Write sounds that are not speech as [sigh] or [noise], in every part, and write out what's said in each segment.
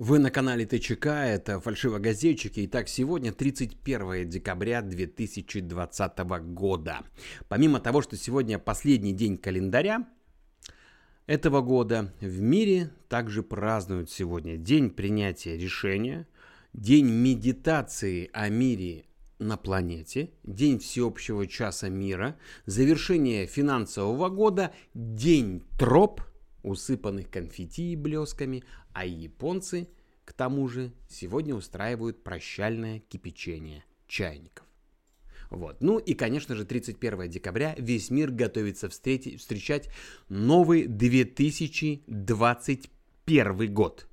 Вы на канале ТЧК, это фальшивогазетчики. Итак, сегодня 31 декабря 2020 года. Помимо того, что сегодня последний день календаря этого года, в мире также празднуют сегодня день принятия решения, день медитации о мире на планете, день всеобщего часа мира, завершение финансового года, день троп – усыпанных конфетти и блесками, а японцы, к тому же, сегодня устраивают прощальное кипячение чайников. Вот. Ну и, конечно же, 31 декабря весь мир готовится встретить, встречать новый 2021 год.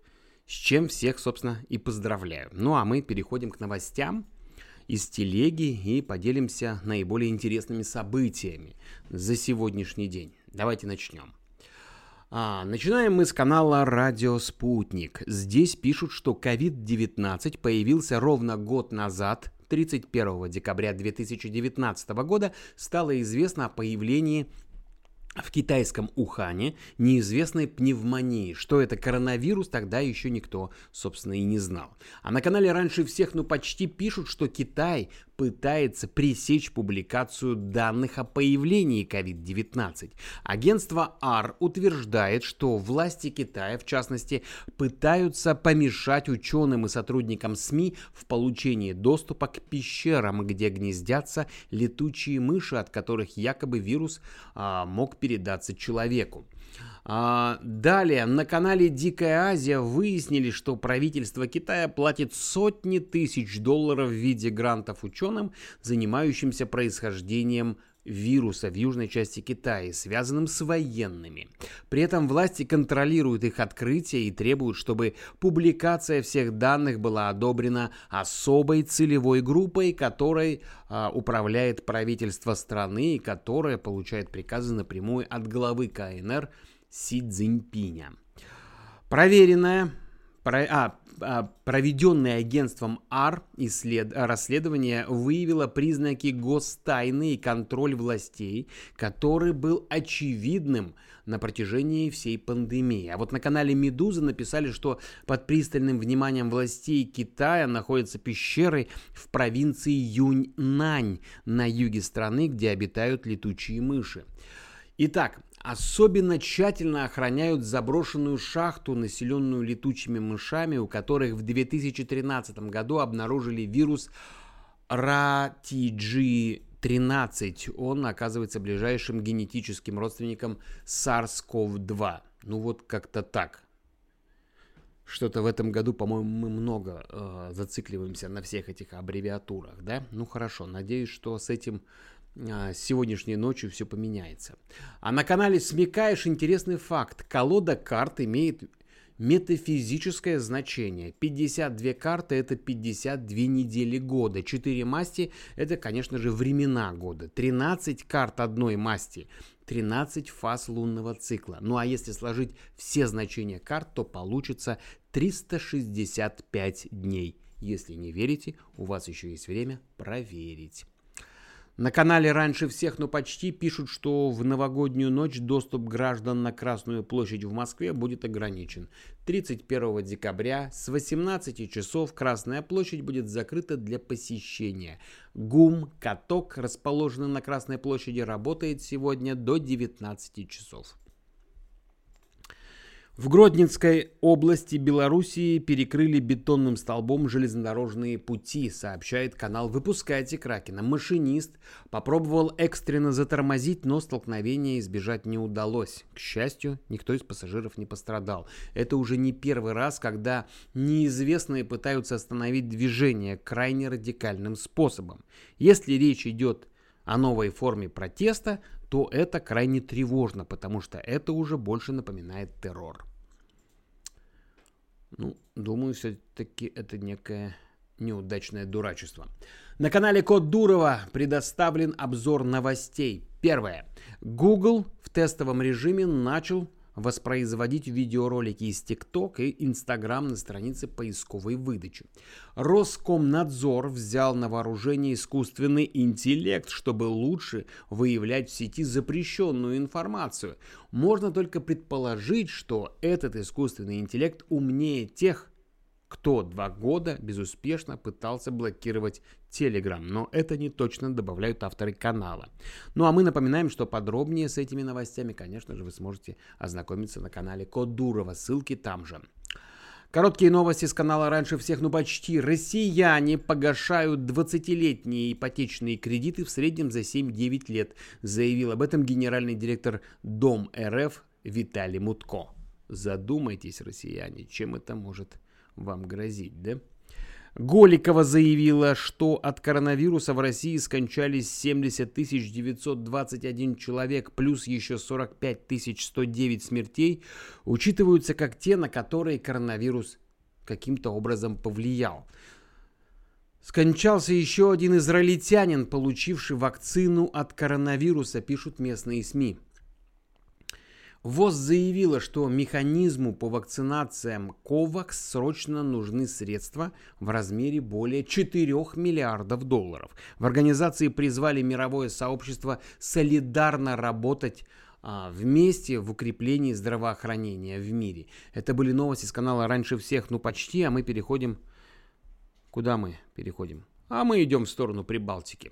С чем всех, собственно, и поздравляю. Ну а мы переходим к новостям из телеги и поделимся наиболее интересными событиями за сегодняшний день. Давайте начнем. А, начинаем мы с канала Радио Спутник. Здесь пишут, что COVID-19 появился ровно год назад, 31 декабря 2019 года, стало известно о появлении в китайском Ухане неизвестной пневмонии. Что это коронавирус, тогда еще никто, собственно, и не знал. А на канале раньше всех, ну почти пишут, что Китай пытается пресечь публикацию данных о появлении COVID-19. Агентство АР утверждает, что власти Китая, в частности, пытаются помешать ученым и сотрудникам СМИ в получении доступа к пещерам, где гнездятся летучие мыши, от которых якобы вирус а, мог передаться человеку. А, далее, на канале Дикая Азия выяснили, что правительство Китая платит сотни тысяч долларов в виде грантов ученым, занимающимся происхождением вируса в южной части Китая, связанным с военными. При этом власти контролируют их открытие и требуют, чтобы публикация всех данных была одобрена особой целевой группой, которой а, управляет правительство страны и которая получает приказы напрямую от главы КНР – Си Цзиньпиня. Проверенное, про, а, а, проведенное агентством АР исслед, расследование выявило признаки гостайны и контроль властей, который был очевидным на протяжении всей пандемии. А вот на канале Медуза написали, что под пристальным вниманием властей Китая находятся пещеры в провинции Юньнань на юге страны, где обитают летучие мыши. Итак, особенно тщательно охраняют заброшенную шахту, населенную летучими мышами, у которых в 2013 году обнаружили вирус RATG13. Он оказывается ближайшим генетическим родственником SARS-CoV-2. Ну вот как-то так. Что-то в этом году, по-моему, мы много э, зацикливаемся на всех этих аббревиатурах, да? Ну хорошо, надеюсь, что с этим сегодняшней ночью все поменяется. А на канале Смекаешь интересный факт. Колода карт имеет метафизическое значение. 52 карты это 52 недели года. 4 масти это, конечно же, времена года. 13 карт одной масти. 13 фаз лунного цикла. Ну а если сложить все значения карт, то получится 365 дней. Если не верите, у вас еще есть время проверить. На канале раньше всех, но почти пишут, что в новогоднюю ночь доступ граждан на Красную площадь в Москве будет ограничен. 31 декабря с 18 часов Красная площадь будет закрыта для посещения. ГУМ «Каток», расположенный на Красной площади, работает сегодня до 19 часов. В Гродненской области Белоруссии перекрыли бетонным столбом железнодорожные пути, сообщает канал «Выпускайте Кракена». Машинист попробовал экстренно затормозить, но столкновения избежать не удалось. К счастью, никто из пассажиров не пострадал. Это уже не первый раз, когда неизвестные пытаются остановить движение крайне радикальным способом. Если речь идет о новой форме протеста, то это крайне тревожно, потому что это уже больше напоминает террор. Ну, думаю, все-таки это некое неудачное дурачество. На канале Код Дурова предоставлен обзор новостей. Первое. Google в тестовом режиме начал воспроизводить видеоролики из TikTok и Instagram на странице поисковой выдачи. Роскомнадзор взял на вооружение искусственный интеллект, чтобы лучше выявлять в сети запрещенную информацию. Можно только предположить, что этот искусственный интеллект умнее тех, кто два года безуспешно пытался блокировать Telegram, но это не точно добавляют авторы канала. Ну а мы напоминаем, что подробнее с этими новостями, конечно же, вы сможете ознакомиться на канале Код Дурова, ссылки там же. Короткие новости с канала раньше всех, ну почти. Россияне погашают 20-летние ипотечные кредиты в среднем за 7-9 лет, заявил об этом генеральный директор Дом РФ Виталий Мутко. Задумайтесь, россияне, чем это может вам грозить, да? Голикова заявила, что от коронавируса в России скончались 70 921 человек, плюс еще 45 109 смертей, учитываются как те, на которые коронавирус каким-то образом повлиял. Скончался еще один израильтянин, получивший вакцину от коронавируса, пишут местные СМИ. ВОЗ заявила, что механизму по вакцинациям COVAX срочно нужны средства в размере более 4 миллиардов долларов. В организации призвали мировое сообщество солидарно работать а, вместе в укреплении здравоохранения в мире. Это были новости с канала «Раньше всех», ну почти, а мы переходим... Куда мы переходим? А мы идем в сторону Прибалтики.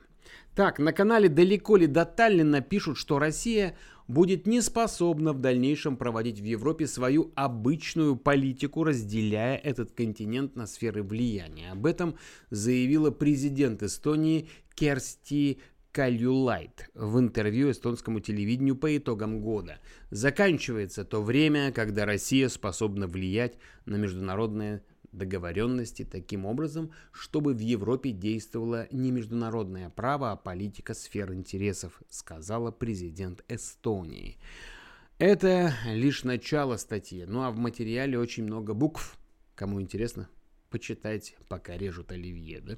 Так, на канале «Далеко ли до Таллина» пишут, что Россия будет не способна в дальнейшем проводить в Европе свою обычную политику, разделяя этот континент на сферы влияния. Об этом заявила президент Эстонии Керсти Кальюлайт в интервью эстонскому телевидению по итогам года. Заканчивается то время, когда Россия способна влиять на международное договоренности таким образом, чтобы в Европе действовало не международное право, а политика сфер интересов, сказала президент Эстонии. Это лишь начало статьи, ну а в материале очень много букв. Кому интересно, почитайте, пока режут оливье, да?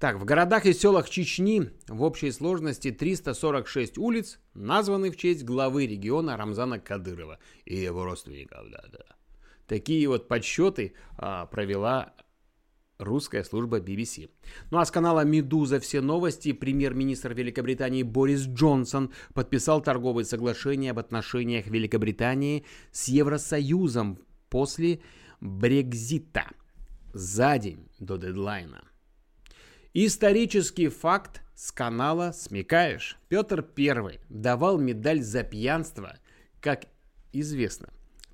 Так, в городах и селах Чечни в общей сложности 346 улиц названы в честь главы региона Рамзана Кадырова и его родственников, да-да. Такие вот подсчеты а, провела русская служба BBC. Ну а с канала «Медуза. Все новости» премьер-министр Великобритании Борис Джонсон подписал торговые соглашения об отношениях Великобритании с Евросоюзом после Брекзита за день до дедлайна. Исторический факт с канала «Смекаешь». Петр I давал медаль за пьянство, как известно,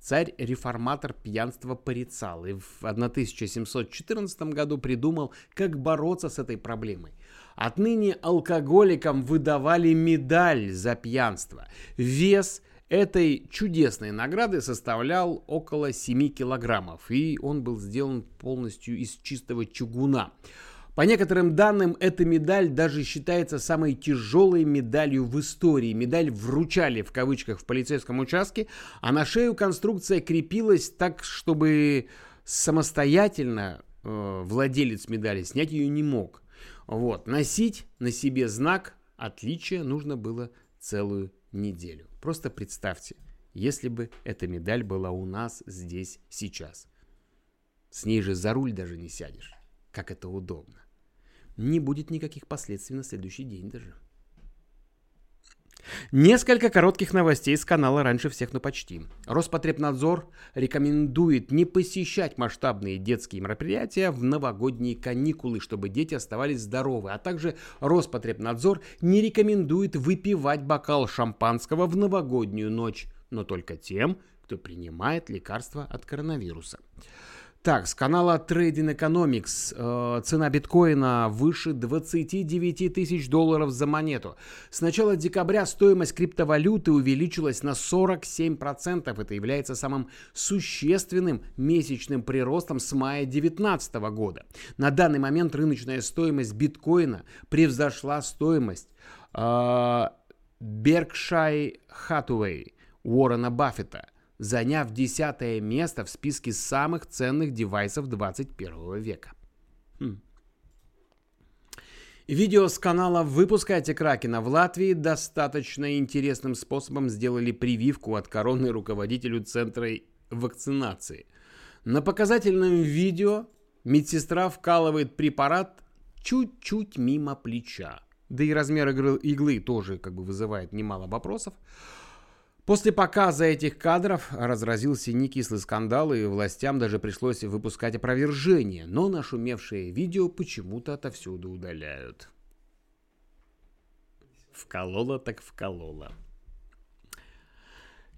Царь-реформатор пьянство порицал и в 1714 году придумал, как бороться с этой проблемой. Отныне алкоголикам выдавали медаль за пьянство. Вес этой чудесной награды составлял около 7 килограммов, и он был сделан полностью из чистого чугуна. По некоторым данным, эта медаль даже считается самой тяжелой медалью в истории. Медаль вручали в кавычках в полицейском участке, а на шею конструкция крепилась так, чтобы самостоятельно э, владелец медали снять ее не мог. Вот. Носить на себе знак отличия нужно было целую неделю. Просто представьте, если бы эта медаль была у нас здесь сейчас. С ней же за руль даже не сядешь. Как это удобно не будет никаких последствий на следующий день даже. Несколько коротких новостей с канала «Раньше всех, но почти». Роспотребнадзор рекомендует не посещать масштабные детские мероприятия в новогодние каникулы, чтобы дети оставались здоровы. А также Роспотребнадзор не рекомендует выпивать бокал шампанского в новогоднюю ночь, но только тем, кто принимает лекарства от коронавируса. Так, с канала Trading Economics э, цена биткоина выше 29 тысяч долларов за монету. С начала декабря стоимость криптовалюты увеличилась на 47%. Это является самым существенным месячным приростом с мая 2019 года. На данный момент рыночная стоимость биткоина превзошла стоимость э, Berkshire Hathaway Уоррена Баффета – заняв десятое место в списке самых ценных девайсов 21 века. Хм. Видео с канала «Выпускайте Кракена» в Латвии достаточно интересным способом сделали прививку от короны руководителю центра вакцинации. На показательном видео медсестра вкалывает препарат чуть-чуть мимо плеча. Да и размер иглы тоже как бы вызывает немало вопросов. После показа этих кадров разразился некислый скандал, и властям даже пришлось выпускать опровержение, но нашумевшее видео почему-то отовсюду удаляют. Вколола так вколола.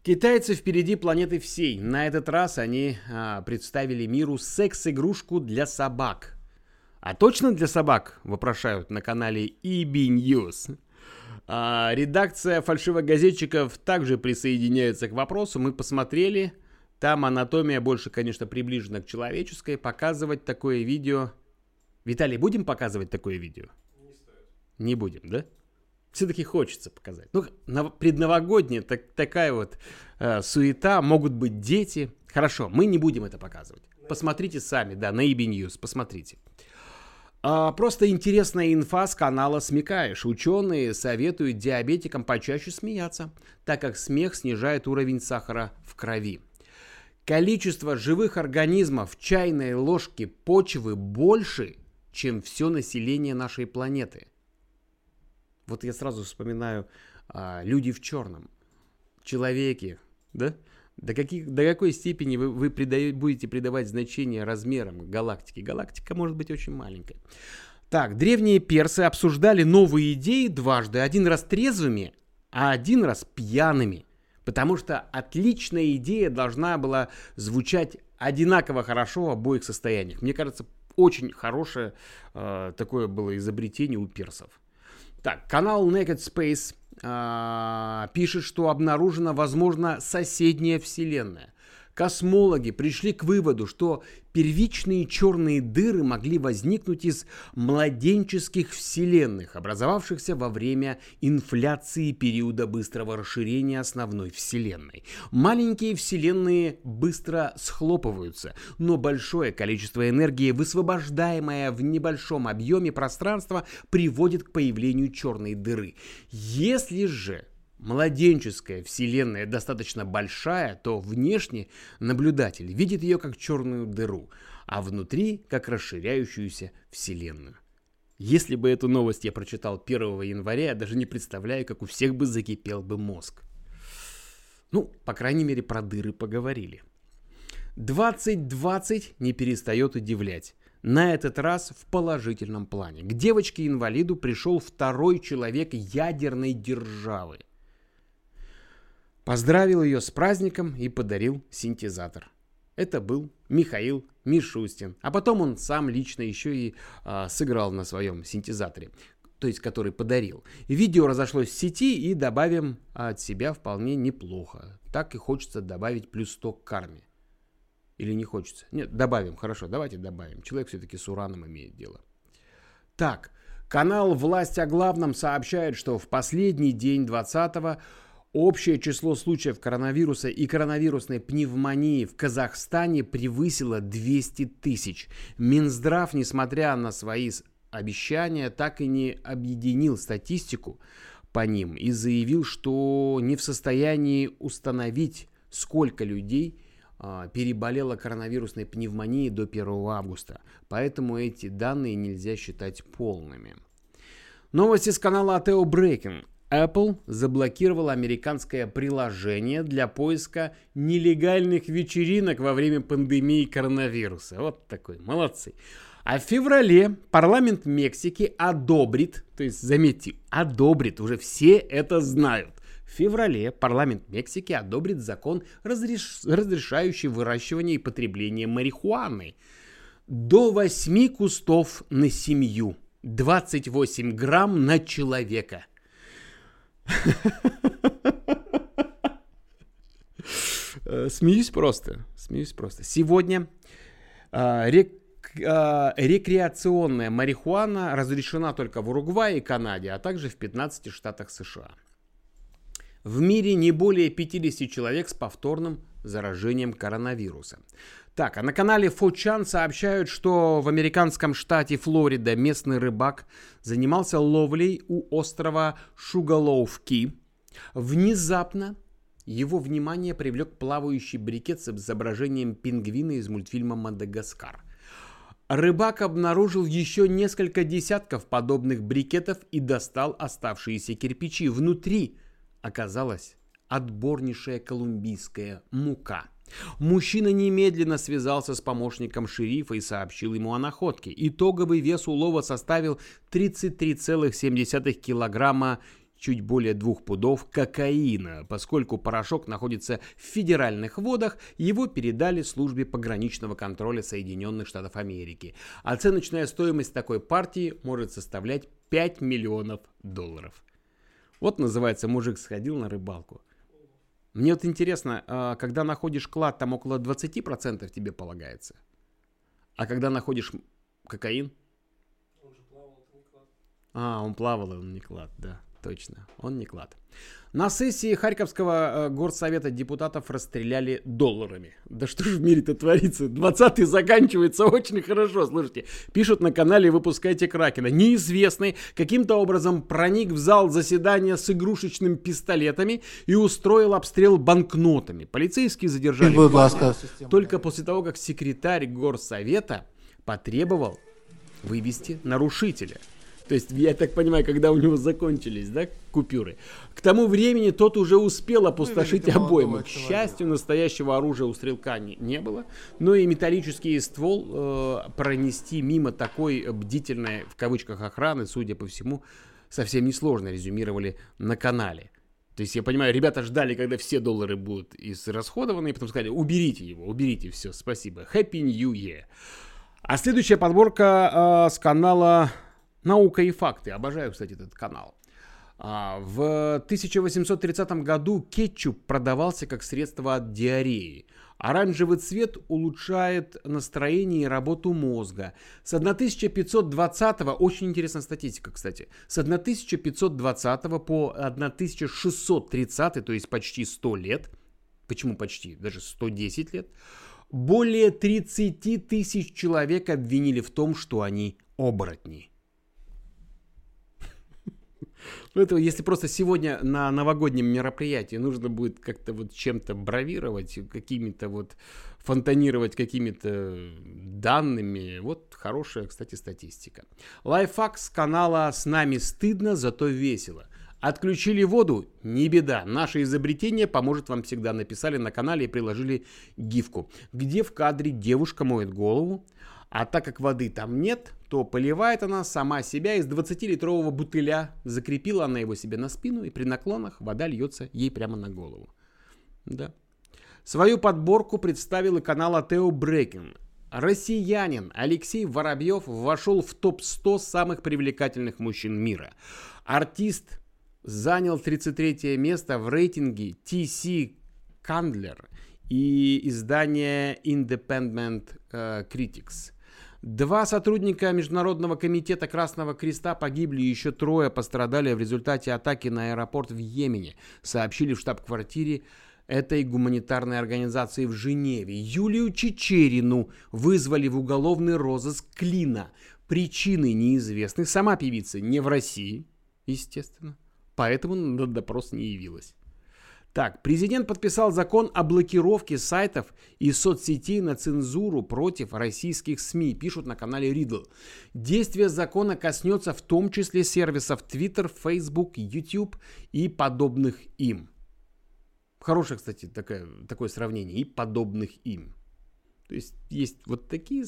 Китайцы впереди планеты всей. На этот раз они а, представили миру секс-игрушку для собак. А точно для собак? Вопрошают на канале EB News. А, редакция фальшивогазетчиков также присоединяется к вопросу. Мы посмотрели. Там анатомия больше, конечно, приближена к человеческой. Показывать такое видео... Виталий, будем показывать такое видео? Не стоит. Не будем, да? Все-таки хочется показать. Ну, на, предновогодняя так, такая вот э, суета, могут быть дети. Хорошо, мы не будем это показывать. Посмотрите сами, да, на EB News, посмотрите. А, просто интересная инфа с канала «Смекаешь». Ученые советуют диабетикам почаще смеяться, так как смех снижает уровень сахара в крови. Количество живых организмов в чайной ложке почвы больше, чем все население нашей планеты. Вот я сразу вспоминаю а, люди в черном, человеки, да? До, каких, до какой степени вы, вы придаю, будете придавать значение размерам галактики? Галактика может быть очень маленькой. Так, древние персы обсуждали новые идеи дважды. Один раз трезвыми, а один раз пьяными. Потому что отличная идея должна была звучать одинаково хорошо в обоих состояниях. Мне кажется, очень хорошее э, такое было изобретение у персов. Так, канал Naked Space а, пишет, что обнаружена, возможно, соседняя вселенная. Космологи пришли к выводу, что первичные черные дыры могли возникнуть из младенческих вселенных, образовавшихся во время инфляции периода быстрого расширения основной вселенной. Маленькие вселенные быстро схлопываются, но большое количество энергии, высвобождаемое в небольшом объеме пространства, приводит к появлению черной дыры. Если же младенческая вселенная достаточно большая, то внешне наблюдатель видит ее как черную дыру, а внутри как расширяющуюся вселенную. Если бы эту новость я прочитал 1 января, я даже не представляю, как у всех бы закипел бы мозг. Ну, по крайней мере, про дыры поговорили. 2020 не перестает удивлять. На этот раз в положительном плане. К девочке-инвалиду пришел второй человек ядерной державы. Поздравил ее с праздником и подарил синтезатор. Это был Михаил Мишустин. А потом он сам лично еще и а, сыграл на своем синтезаторе, то есть который подарил. Видео разошлось в сети и добавим от себя вполне неплохо. Так и хочется добавить плюс 100 к карме. Или не хочется? Нет, добавим, хорошо, давайте добавим. Человек все-таки с ураном имеет дело. Так, канал «Власть о главном» сообщает, что в последний день 20 Общее число случаев коронавируса и коронавирусной пневмонии в Казахстане превысило 200 тысяч. Минздрав, несмотря на свои обещания, так и не объединил статистику по ним и заявил, что не в состоянии установить, сколько людей а, переболело коронавирусной пневмонией до 1 августа. Поэтому эти данные нельзя считать полными. Новости с канала Атео Брейкинг. Apple заблокировала американское приложение для поиска нелегальных вечеринок во время пандемии коронавируса. Вот такой, молодцы. А в феврале парламент Мексики одобрит, то есть заметьте, одобрит, уже все это знают. В феврале парламент Мексики одобрит закон, разреш... разрешающий выращивание и потребление марихуаны. До 8 кустов на семью. 28 грамм на человека. Э, смеюсь просто. Смеюсь просто. Сегодня э, рек, э, рекреационная марихуана разрешена только в Уругвае и Канаде, а также в 15 штатах США. В мире не более 50 человек с повторным заражением коронавируса. Так, а на канале Фочан сообщают, что в американском штате Флорида местный рыбак занимался ловлей у острова Шугалоуфки. Внезапно его внимание привлек плавающий брикет с изображением пингвина из мультфильма «Мадагаскар». Рыбак обнаружил еще несколько десятков подобных брикетов и достал оставшиеся кирпичи. Внутри оказалась отборнейшая колумбийская мука. Мужчина немедленно связался с помощником шерифа и сообщил ему о находке. Итоговый вес улова составил 33,7 килограмма чуть более двух пудов кокаина. Поскольку порошок находится в федеральных водах, его передали службе пограничного контроля Соединенных Штатов Америки. Оценочная стоимость такой партии может составлять 5 миллионов долларов. Вот называется «Мужик сходил на рыбалку». Мне вот интересно, а, когда находишь клад, там около 20% тебе полагается. А когда находишь кокаин? Он же плавал, это не клад. А, он плавал, он не клад, да. Точно, он не клад. На сессии Харьковского э, горсовета депутатов расстреляли долларами. Да что же в мире-то творится? 20-й заканчивается очень хорошо. Слушайте, пишут на канале «Выпускайте Кракена». Неизвестный каким-то образом проник в зал заседания с игрушечными пистолетами и устроил обстрел банкнотами. Полицейские задержали только после того, как секретарь горсовета потребовал вывести нарушителя. То есть, я так понимаю, когда у него закончились, да, купюры. К тому времени тот уже успел опустошить ну, обоймы. К счастью, настоящего оружия у стрелка не, не было. Но и металлический ствол э, пронести мимо такой бдительной, в кавычках, охраны, судя по всему, совсем несложно резюмировали на канале. То есть, я понимаю, ребята ждали, когда все доллары будут израсходованы, и потом сказали, уберите его, уберите, все, спасибо. Happy New Year. А следующая подборка э, с канала Наука и факты. Обожаю, кстати, этот канал. А, в 1830 году кетчуп продавался как средство от диареи. Оранжевый цвет улучшает настроение и работу мозга. С 1520, очень интересная статистика, кстати, с 1520 по 1630, то есть почти 100 лет, почему почти, даже 110 лет, более 30 тысяч человек обвинили в том, что они оборотни. Ну, это если просто сегодня на новогоднем мероприятии нужно будет как-то вот чем-то бравировать, какими-то вот фонтанировать какими-то данными. Вот хорошая, кстати, статистика. Лайфхак с канала «С нами стыдно, зато весело». Отключили воду? Не беда. Наше изобретение поможет вам всегда. Написали на канале и приложили гифку, где в кадре девушка моет голову, а так как воды там нет, то поливает она сама себя из 20-литрового бутыля. Закрепила она его себе на спину, и при наклонах вода льется ей прямо на голову. Да. Свою подборку представил и канал Атео Брекин. Россиянин Алексей Воробьев вошел в топ-100 самых привлекательных мужчин мира. Артист занял 33 место в рейтинге TC Candler и издания Independent uh, Critics – Два сотрудника Международного комитета Красного Креста погибли, еще трое пострадали в результате атаки на аэропорт в Йемене, сообщили в штаб-квартире этой гуманитарной организации в Женеве. Юлию Чечерину вызвали в уголовный розыск Клина. Причины неизвестны. Сама певица не в России, естественно. Поэтому на допрос не явилась. Так, президент подписал закон о блокировке сайтов и соцсетей на цензуру против российских СМИ, пишут на канале Riddle. Действие закона коснется в том числе сервисов Twitter, Facebook, YouTube и подобных им. Хорошее, кстати, такое, такое сравнение. И подобных им. То есть есть вот такие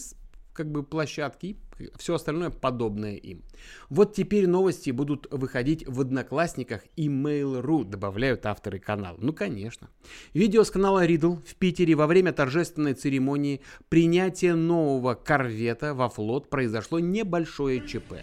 как бы площадки и все остальное подобное им. Вот теперь новости будут выходить в Одноклассниках и Mail.ru, добавляют авторы канала. Ну, конечно. Видео с канала Riddle в Питере во время торжественной церемонии принятия нового корвета во флот произошло небольшое ЧП.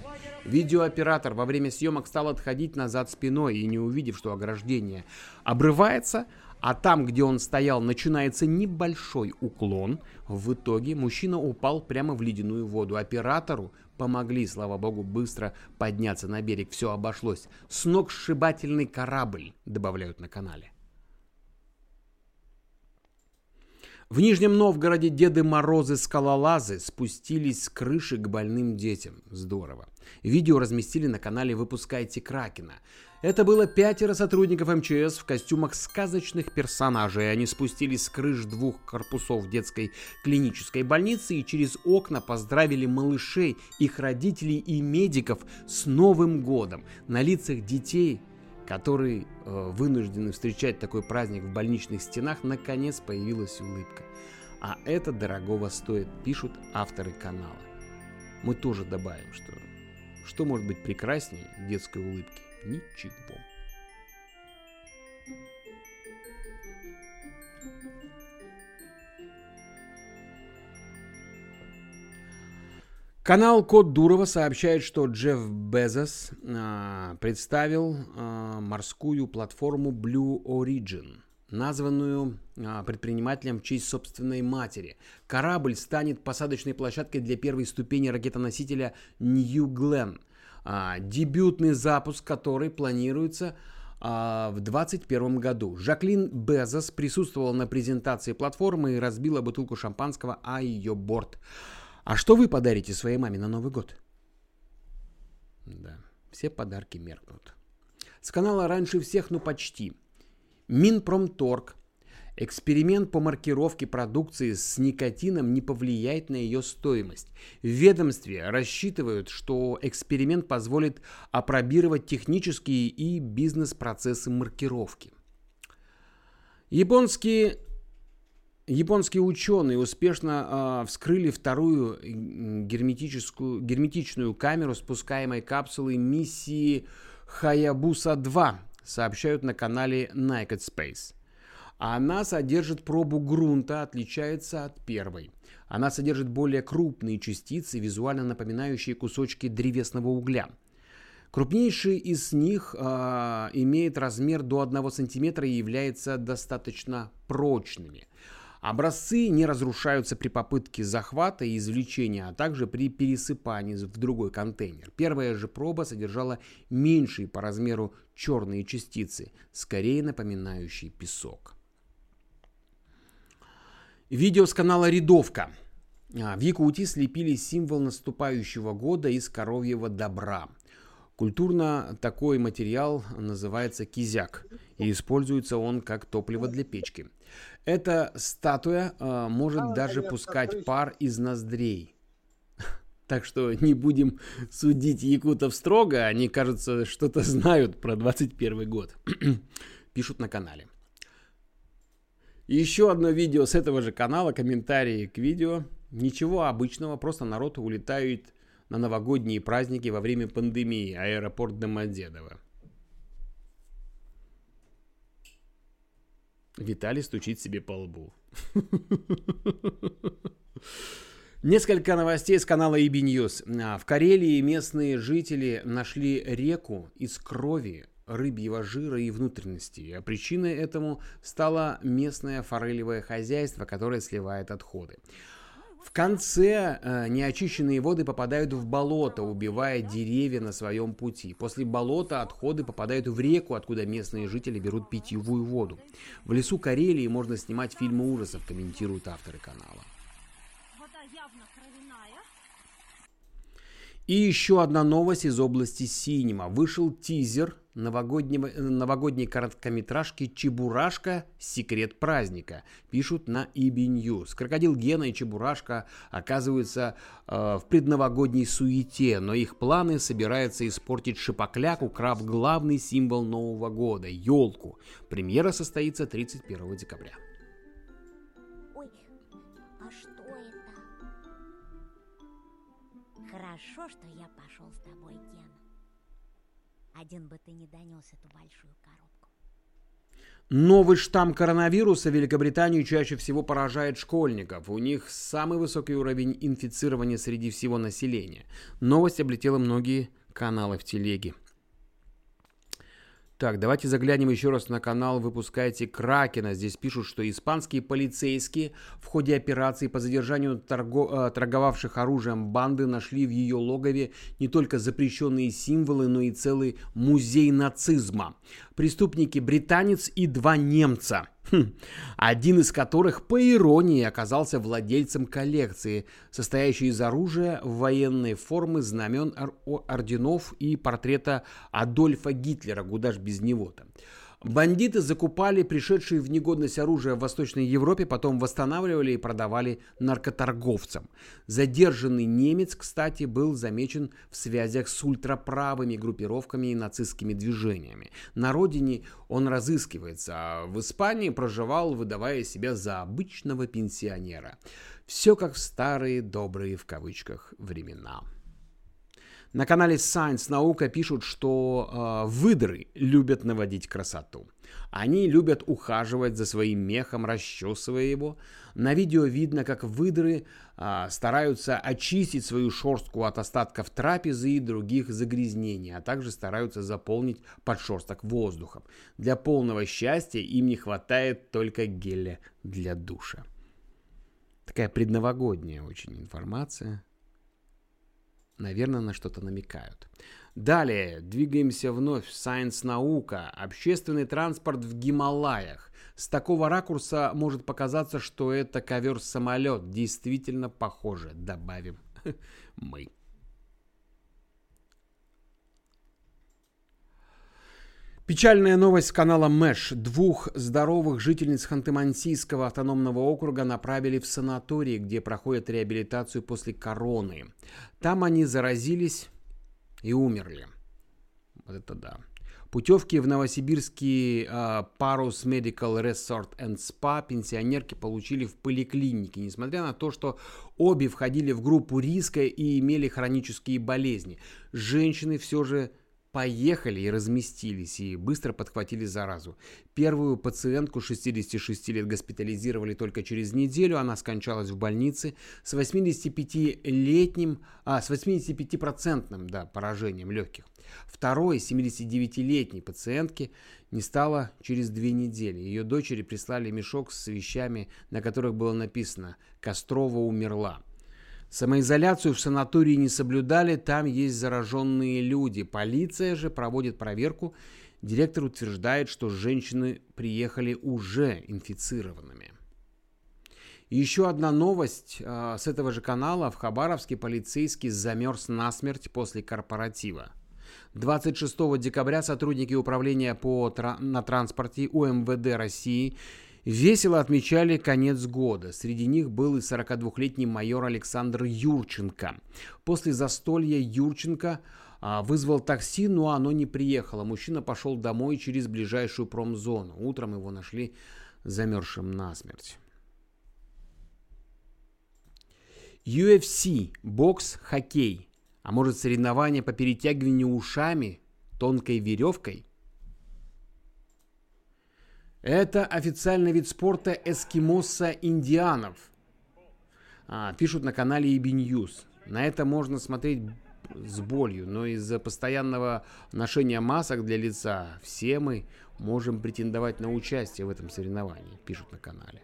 Видеооператор во время съемок стал отходить назад спиной и не увидев, что ограждение обрывается, а там, где он стоял, начинается небольшой уклон. В итоге мужчина упал прямо в ледяную воду. Оператору помогли, слава богу, быстро подняться на берег. Все обошлось. Сногсшибательный корабль, добавляют на канале. В Нижнем Новгороде Деды Морозы-скалолазы спустились с крыши к больным детям. Здорово. Видео разместили на канале «Выпускайте Кракена». Это было пятеро сотрудников МЧС в костюмах сказочных персонажей. Они спустились с крыш двух корпусов детской клинической больницы и через окна поздравили малышей, их родителей и медиков с Новым годом. На лицах детей которые э, вынуждены встречать такой праздник в больничных стенах, наконец появилась улыбка. А это дорогого стоит, пишут авторы канала. Мы тоже добавим, что что может быть прекраснее детской улыбки? Ничего. Канал Код Дурова сообщает, что Джефф Безос а, представил а, морскую платформу Blue Origin, названную а, предпринимателем в честь собственной матери. Корабль станет посадочной площадкой для первой ступени ракетоносителя New Glenn, а, дебютный запуск которой планируется а, в 2021 году. Жаклин Безос присутствовала на презентации платформы и разбила бутылку шампанского о ее борт. А что вы подарите своей маме на Новый год? Да, все подарки меркнут. С канала раньше всех, ну почти. Минпромторг. Эксперимент по маркировке продукции с никотином не повлияет на ее стоимость. В ведомстве рассчитывают, что эксперимент позволит опробировать технические и бизнес-процессы маркировки. Японские Японские ученые успешно э, вскрыли вторую герметическую, герметичную камеру спускаемой капсулы миссии Hayabusa-2, сообщают на канале Naked Space. Она содержит пробу грунта, отличается от первой. Она содержит более крупные частицы, визуально напоминающие кусочки древесного угля. Крупнейший из них э, имеет размер до 1 см и является достаточно прочными. Образцы не разрушаются при попытке захвата и извлечения, а также при пересыпании в другой контейнер. Первая же проба содержала меньшие по размеру черные частицы, скорее напоминающие песок. Видео с канала «Рядовка». А, в Якутии слепили символ наступающего года из коровьего добра. Культурно такой материал называется кизяк, и используется он как топливо для печки. Эта статуя э, может даже пускать пар из ноздрей. [laughs] Так что не будем судить якутов строго, они, кажется, что-то знают про 21 год. [clears throat] Пишут на канале. Еще одно видео с этого же канала, комментарии к видео. Ничего обычного, просто народ улетает на новогодние праздники во время пандемии, аэропорт Домодедово. Виталий стучит себе по лбу. [laughs] Несколько новостей с канала EB News. А, в Карелии местные жители нашли реку из крови, рыбьего жира и внутренности. А причиной этому стало местное форелевое хозяйство, которое сливает отходы. В конце э, неочищенные воды попадают в болото, убивая деревья на своем пути. После болота отходы попадают в реку, откуда местные жители берут питьевую воду. В лесу Карелии можно снимать фильмы ужасов, комментируют авторы канала. И еще одна новость из области синема. Вышел тизер новогоднего, новогодней короткометражки «Чебурашка. Секрет праздника». Пишут на EB News. Крокодил Гена и Чебурашка оказываются э, в предновогодней суете, но их планы собираются испортить Шипокляк, украв главный символ Нового года – елку. Премьера состоится 31 декабря. Хорошо, что я пошел с тобой, Ген. Один бы ты не донес эту большую коробку. Новый штамм коронавируса в Великобритании чаще всего поражает школьников. У них самый высокий уровень инфицирования среди всего населения. Новость облетела многие каналы в телеге. Так, давайте заглянем еще раз на канал «Выпускайте Кракена». Здесь пишут, что испанские полицейские в ходе операции по задержанию торго- э, торговавших оружием банды нашли в ее логове не только запрещенные символы, но и целый музей нацизма. Преступники британец и два немца – Хм. Один из которых, по иронии, оказался владельцем коллекции, состоящей из оружия, военной формы, знамен, орденов и портрета Адольфа Гитлера, куда ж без него-то. Бандиты закупали пришедшие в негодность оружие в Восточной Европе, потом восстанавливали и продавали наркоторговцам. Задержанный немец, кстати, был замечен в связях с ультраправыми группировками и нацистскими движениями. На родине он разыскивается, а в Испании проживал, выдавая себя за обычного пенсионера. Все как в старые добрые в кавычках времена. На канале Science Наука пишут, что э, выдры любят наводить красоту. Они любят ухаживать за своим мехом, расчесывая его. На видео видно, как выдры э, стараются очистить свою шерстку от остатков трапезы и других загрязнений, а также стараются заполнить подшерсток воздухом. Для полного счастья им не хватает только геля для душа. Такая предновогодняя очень информация наверное, на что-то намекают. Далее, двигаемся вновь Science наука. Общественный транспорт в Гималаях. С такого ракурса может показаться, что это ковер-самолет. Действительно похоже, добавим [laughs] мы. Печальная новость канала Мэш. Двух здоровых жительниц Ханты-Мансийского автономного округа направили в санаторий, где проходят реабилитацию после короны. Там они заразились и умерли. Вот это да. Путевки в новосибирский uh, Parus Medical Resort and Spa пенсионерки получили в поликлинике, несмотря на то, что обе входили в группу риска и имели хронические болезни. Женщины все же поехали и разместились, и быстро подхватили заразу. Первую пациентку 66 лет госпитализировали только через неделю, она скончалась в больнице с 85-летним, а, с 85-процентным, да, поражением легких. Второй, 79-летней пациентке, не стало через две недели. Ее дочери прислали мешок с вещами, на которых было написано «Кострова умерла». Самоизоляцию в санатории не соблюдали, там есть зараженные люди. Полиция же проводит проверку. Директор утверждает, что женщины приехали уже инфицированными. еще одна новость э, с этого же канала. В Хабаровске полицейский замерз насмерть после корпоратива. 26 декабря сотрудники управления по, на транспорте УМВД России весело отмечали конец года. Среди них был и 42-летний майор Александр Юрченко. После застолья Юрченко а, вызвал такси, но оно не приехало. Мужчина пошел домой через ближайшую промзону. Утром его нашли замерзшим насмерть. UFC, бокс, хоккей. А может соревнования по перетягиванию ушами тонкой веревкой? Это официальный вид спорта эскимоса-индианов. А, пишут на канале EB News. На это можно смотреть с болью, но из-за постоянного ношения масок для лица все мы можем претендовать на участие в этом соревновании, пишут на канале.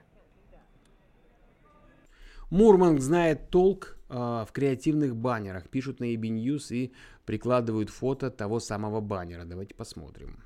Мурманг знает толк э, в креативных баннерах, пишут на EB News и прикладывают фото того самого баннера. Давайте посмотрим.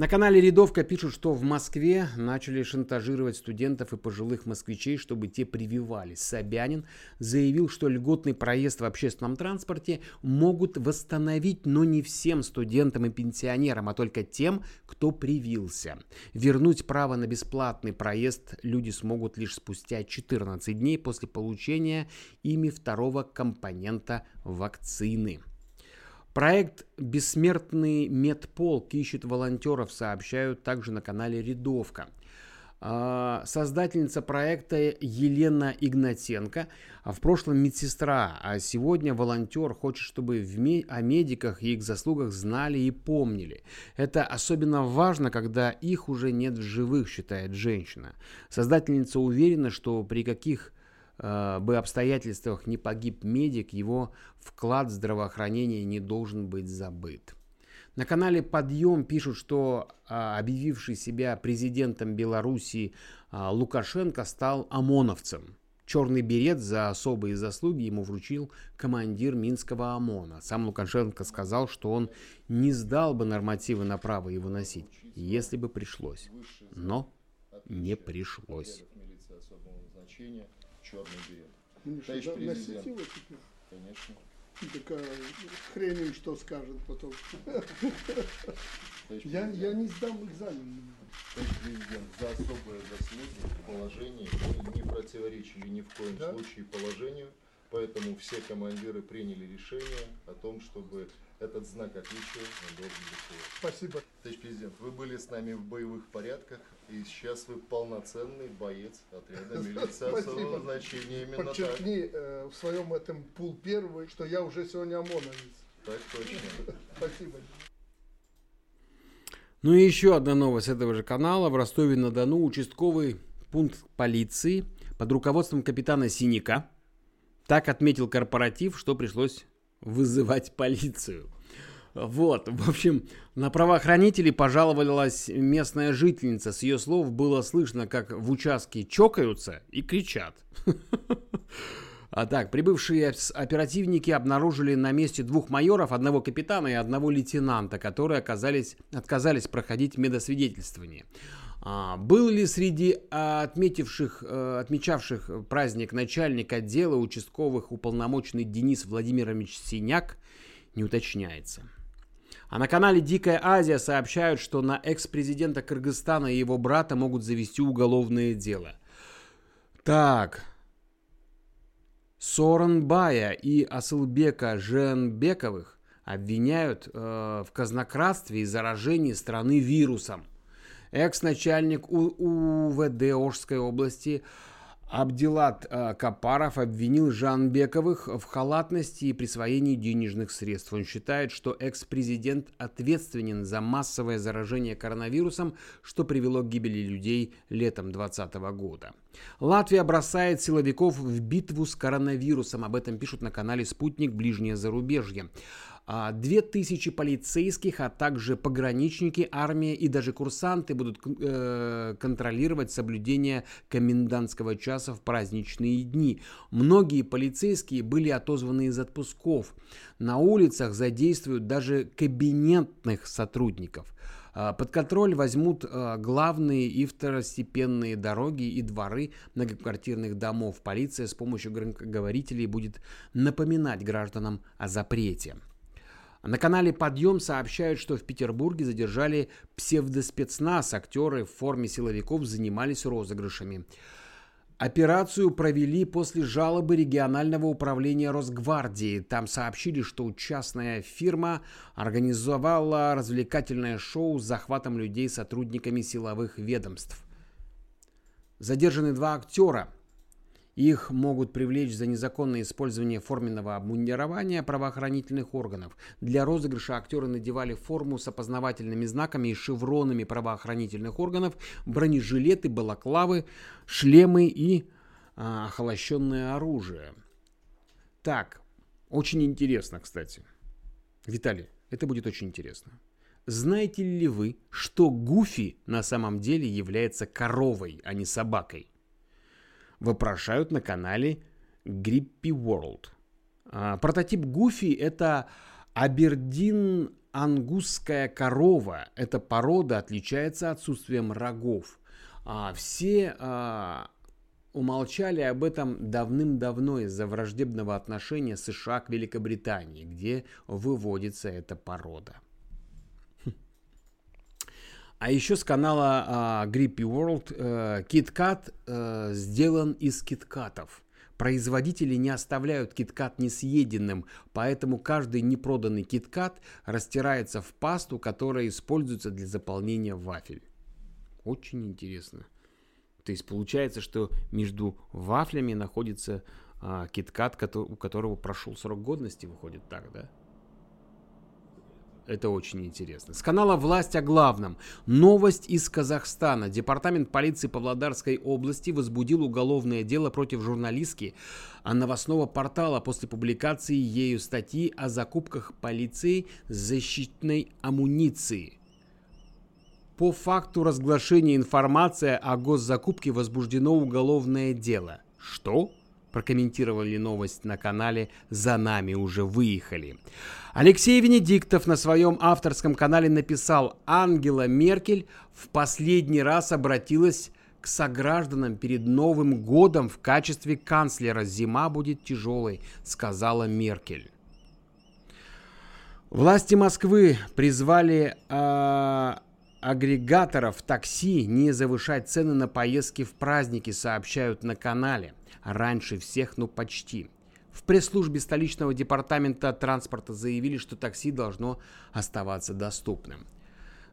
На канале Рядовка пишут, что в Москве начали шантажировать студентов и пожилых москвичей, чтобы те прививались. Собянин заявил, что льготный проезд в общественном транспорте могут восстановить, но не всем студентам и пенсионерам, а только тем, кто привился. Вернуть право на бесплатный проезд люди смогут лишь спустя 14 дней после получения ими второго компонента вакцины. Проект «Бессмертный медполк» ищет волонтеров, сообщают также на канале «Рядовка». А, создательница проекта Елена Игнатенко, а в прошлом медсестра, а сегодня волонтер, хочет, чтобы о медиках и их заслугах знали и помнили. Это особенно важно, когда их уже нет в живых, считает женщина. Создательница уверена, что при каких бы обстоятельствах не погиб медик, его вклад в здравоохранение не должен быть забыт. На канале «Подъем» пишут, что а, объявивший себя президентом Белоруссии а, Лукашенко стал ОМОНовцем. Черный берет за особые заслуги ему вручил командир Минского ОМОНа. Сам Лукашенко сказал, что он не сдал бы нормативы на право его носить, если бы пришлось. Но не пришлось черный берет. Ну, Товарищ президент. Конечно. Такая хрень им что скажет потом. Я, я не сдам экзамен. Товарищ президент, за особые заслуги в положении не противоречили ни в коем Да? случае положению, поэтому все командиры приняли решение о том, чтобы этот знак отличия должен быть. Спасибо. Товарищ президент, вы были с нами в боевых порядках, и сейчас вы полноценный боец отряда [laughs] милиции особого назначения. Именно так. Подчеркни э, в своем этом пул первый, что я уже сегодня ОМОНовец. Так точно. [laughs] Спасибо. Ну и еще одна новость этого же канала. В Ростове-на-Дону участковый пункт полиции под руководством капитана Синяка так отметил корпоратив, что пришлось вызывать полицию. Вот, в общем, на правоохранителей пожаловалась местная жительница. С ее слов было слышно, как в участке чокаются и кричат. [laughs] А так, прибывшие оперативники обнаружили на месте двух майоров, одного капитана и одного лейтенанта, которые оказались, отказались проходить медосвидетельствование. А, был ли среди отметивших, э, отмечавших праздник начальник отдела участковых уполномоченный Денис Владимирович Синяк, не уточняется. А на канале Дикая Азия сообщают, что на экс-президента Кыргызстана и его брата могут завести уголовное дело. Так, Сооронбая и Асылбека Женбековых обвиняют э, в казнократстве и заражении страны вирусом. Экс-начальник УВД Ожской области Абдилат э, Капаров обвинил Жанбековых в халатности и присвоении денежных средств. Он считает, что экс-президент ответственен за массовое заражение коронавирусом, что привело к гибели людей летом 2020 года. Латвия бросает силовиков в битву с коронавирусом. Об этом пишут на канале «Спутник. Ближнее зарубежье». А, Две тысячи полицейских, а также пограничники, армия и даже курсанты будут э, контролировать соблюдение комендантского часа в праздничные дни. Многие полицейские были отозваны из отпусков. На улицах задействуют даже кабинетных сотрудников. А, Под контроль возьмут а, главные и второстепенные дороги и дворы многоквартирных домов. Полиция с помощью громкоговорителей будет напоминать гражданам о запрете. На канале «Подъем» сообщают, что в Петербурге задержали псевдоспецназ. Актеры в форме силовиков занимались розыгрышами. Операцию провели после жалобы регионального управления Росгвардии. Там сообщили, что частная фирма организовала развлекательное шоу с захватом людей сотрудниками силовых ведомств. Задержаны два актера. Их могут привлечь за незаконное использование форменного обмундирования правоохранительных органов. Для розыгрыша актеры надевали форму с опознавательными знаками и шевронами правоохранительных органов, бронежилеты, балаклавы, шлемы и а, охолощенное оружие. Так, очень интересно, кстати. Виталий, это будет очень интересно. Знаете ли вы, что Гуфи на самом деле является коровой, а не собакой? Вопрошают на канале Grippy World. А, Прототип Гуфи – это абердин ангусская корова. Эта порода отличается отсутствием рогов. А, Все а, умолчали об этом давным-давно из-за враждебного отношения США к Великобритании, где выводится эта порода. А еще с канала а, Grippy World э, KitKat э, сделан из киткатов. Производители не оставляют киткат несъеденным, поэтому каждый непроданный киткат растирается в пасту, которая используется для заполнения вафель. Очень интересно. То есть получается, что между вафлями находится а, киткат, у которого прошел срок годности, выходит так, да? Это очень интересно. С канала «Власть о главном». Новость из Казахстана. Департамент полиции Павлодарской области возбудил уголовное дело против журналистки новостного портала после публикации ею статьи о закупках полиции защитной амуниции. По факту разглашения информации о госзакупке возбуждено уголовное дело. Что? Прокомментировали новость на канале «За нами уже выехали». Алексей Венедиктов на своем авторском канале написал «Ангела Меркель в последний раз обратилась к согражданам перед Новым годом в качестве канцлера. Зима будет тяжелой», сказала Меркель. Власти Москвы призвали э, агрегаторов такси не завышать цены на поездки в праздники, сообщают на канале. Раньше всех, ну почти. В пресс-службе столичного департамента транспорта заявили, что такси должно оставаться доступным.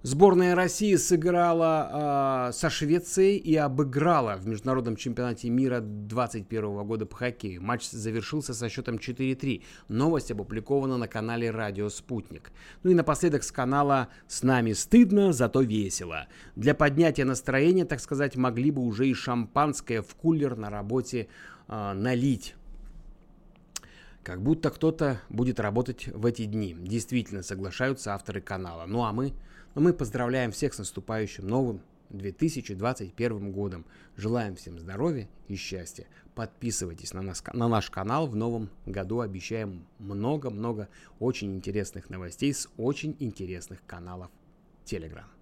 Сборная России сыграла э, со Швецией и обыграла в международном чемпионате мира 2021 года по хоккею. Матч завершился со счетом 4-3. Новость опубликована на канале Радио Спутник. Ну и напоследок с канала «С нами стыдно, зато весело». Для поднятия настроения, так сказать, могли бы уже и шампанское в кулер на работе э, налить. Как будто кто-то будет работать в эти дни. Действительно, соглашаются авторы канала. Ну а мы, ну, мы поздравляем всех с наступающим новым 2021 годом. Желаем всем здоровья и счастья. Подписывайтесь на, нас, на наш канал. В новом году обещаем много-много очень интересных новостей с очень интересных каналов Telegram.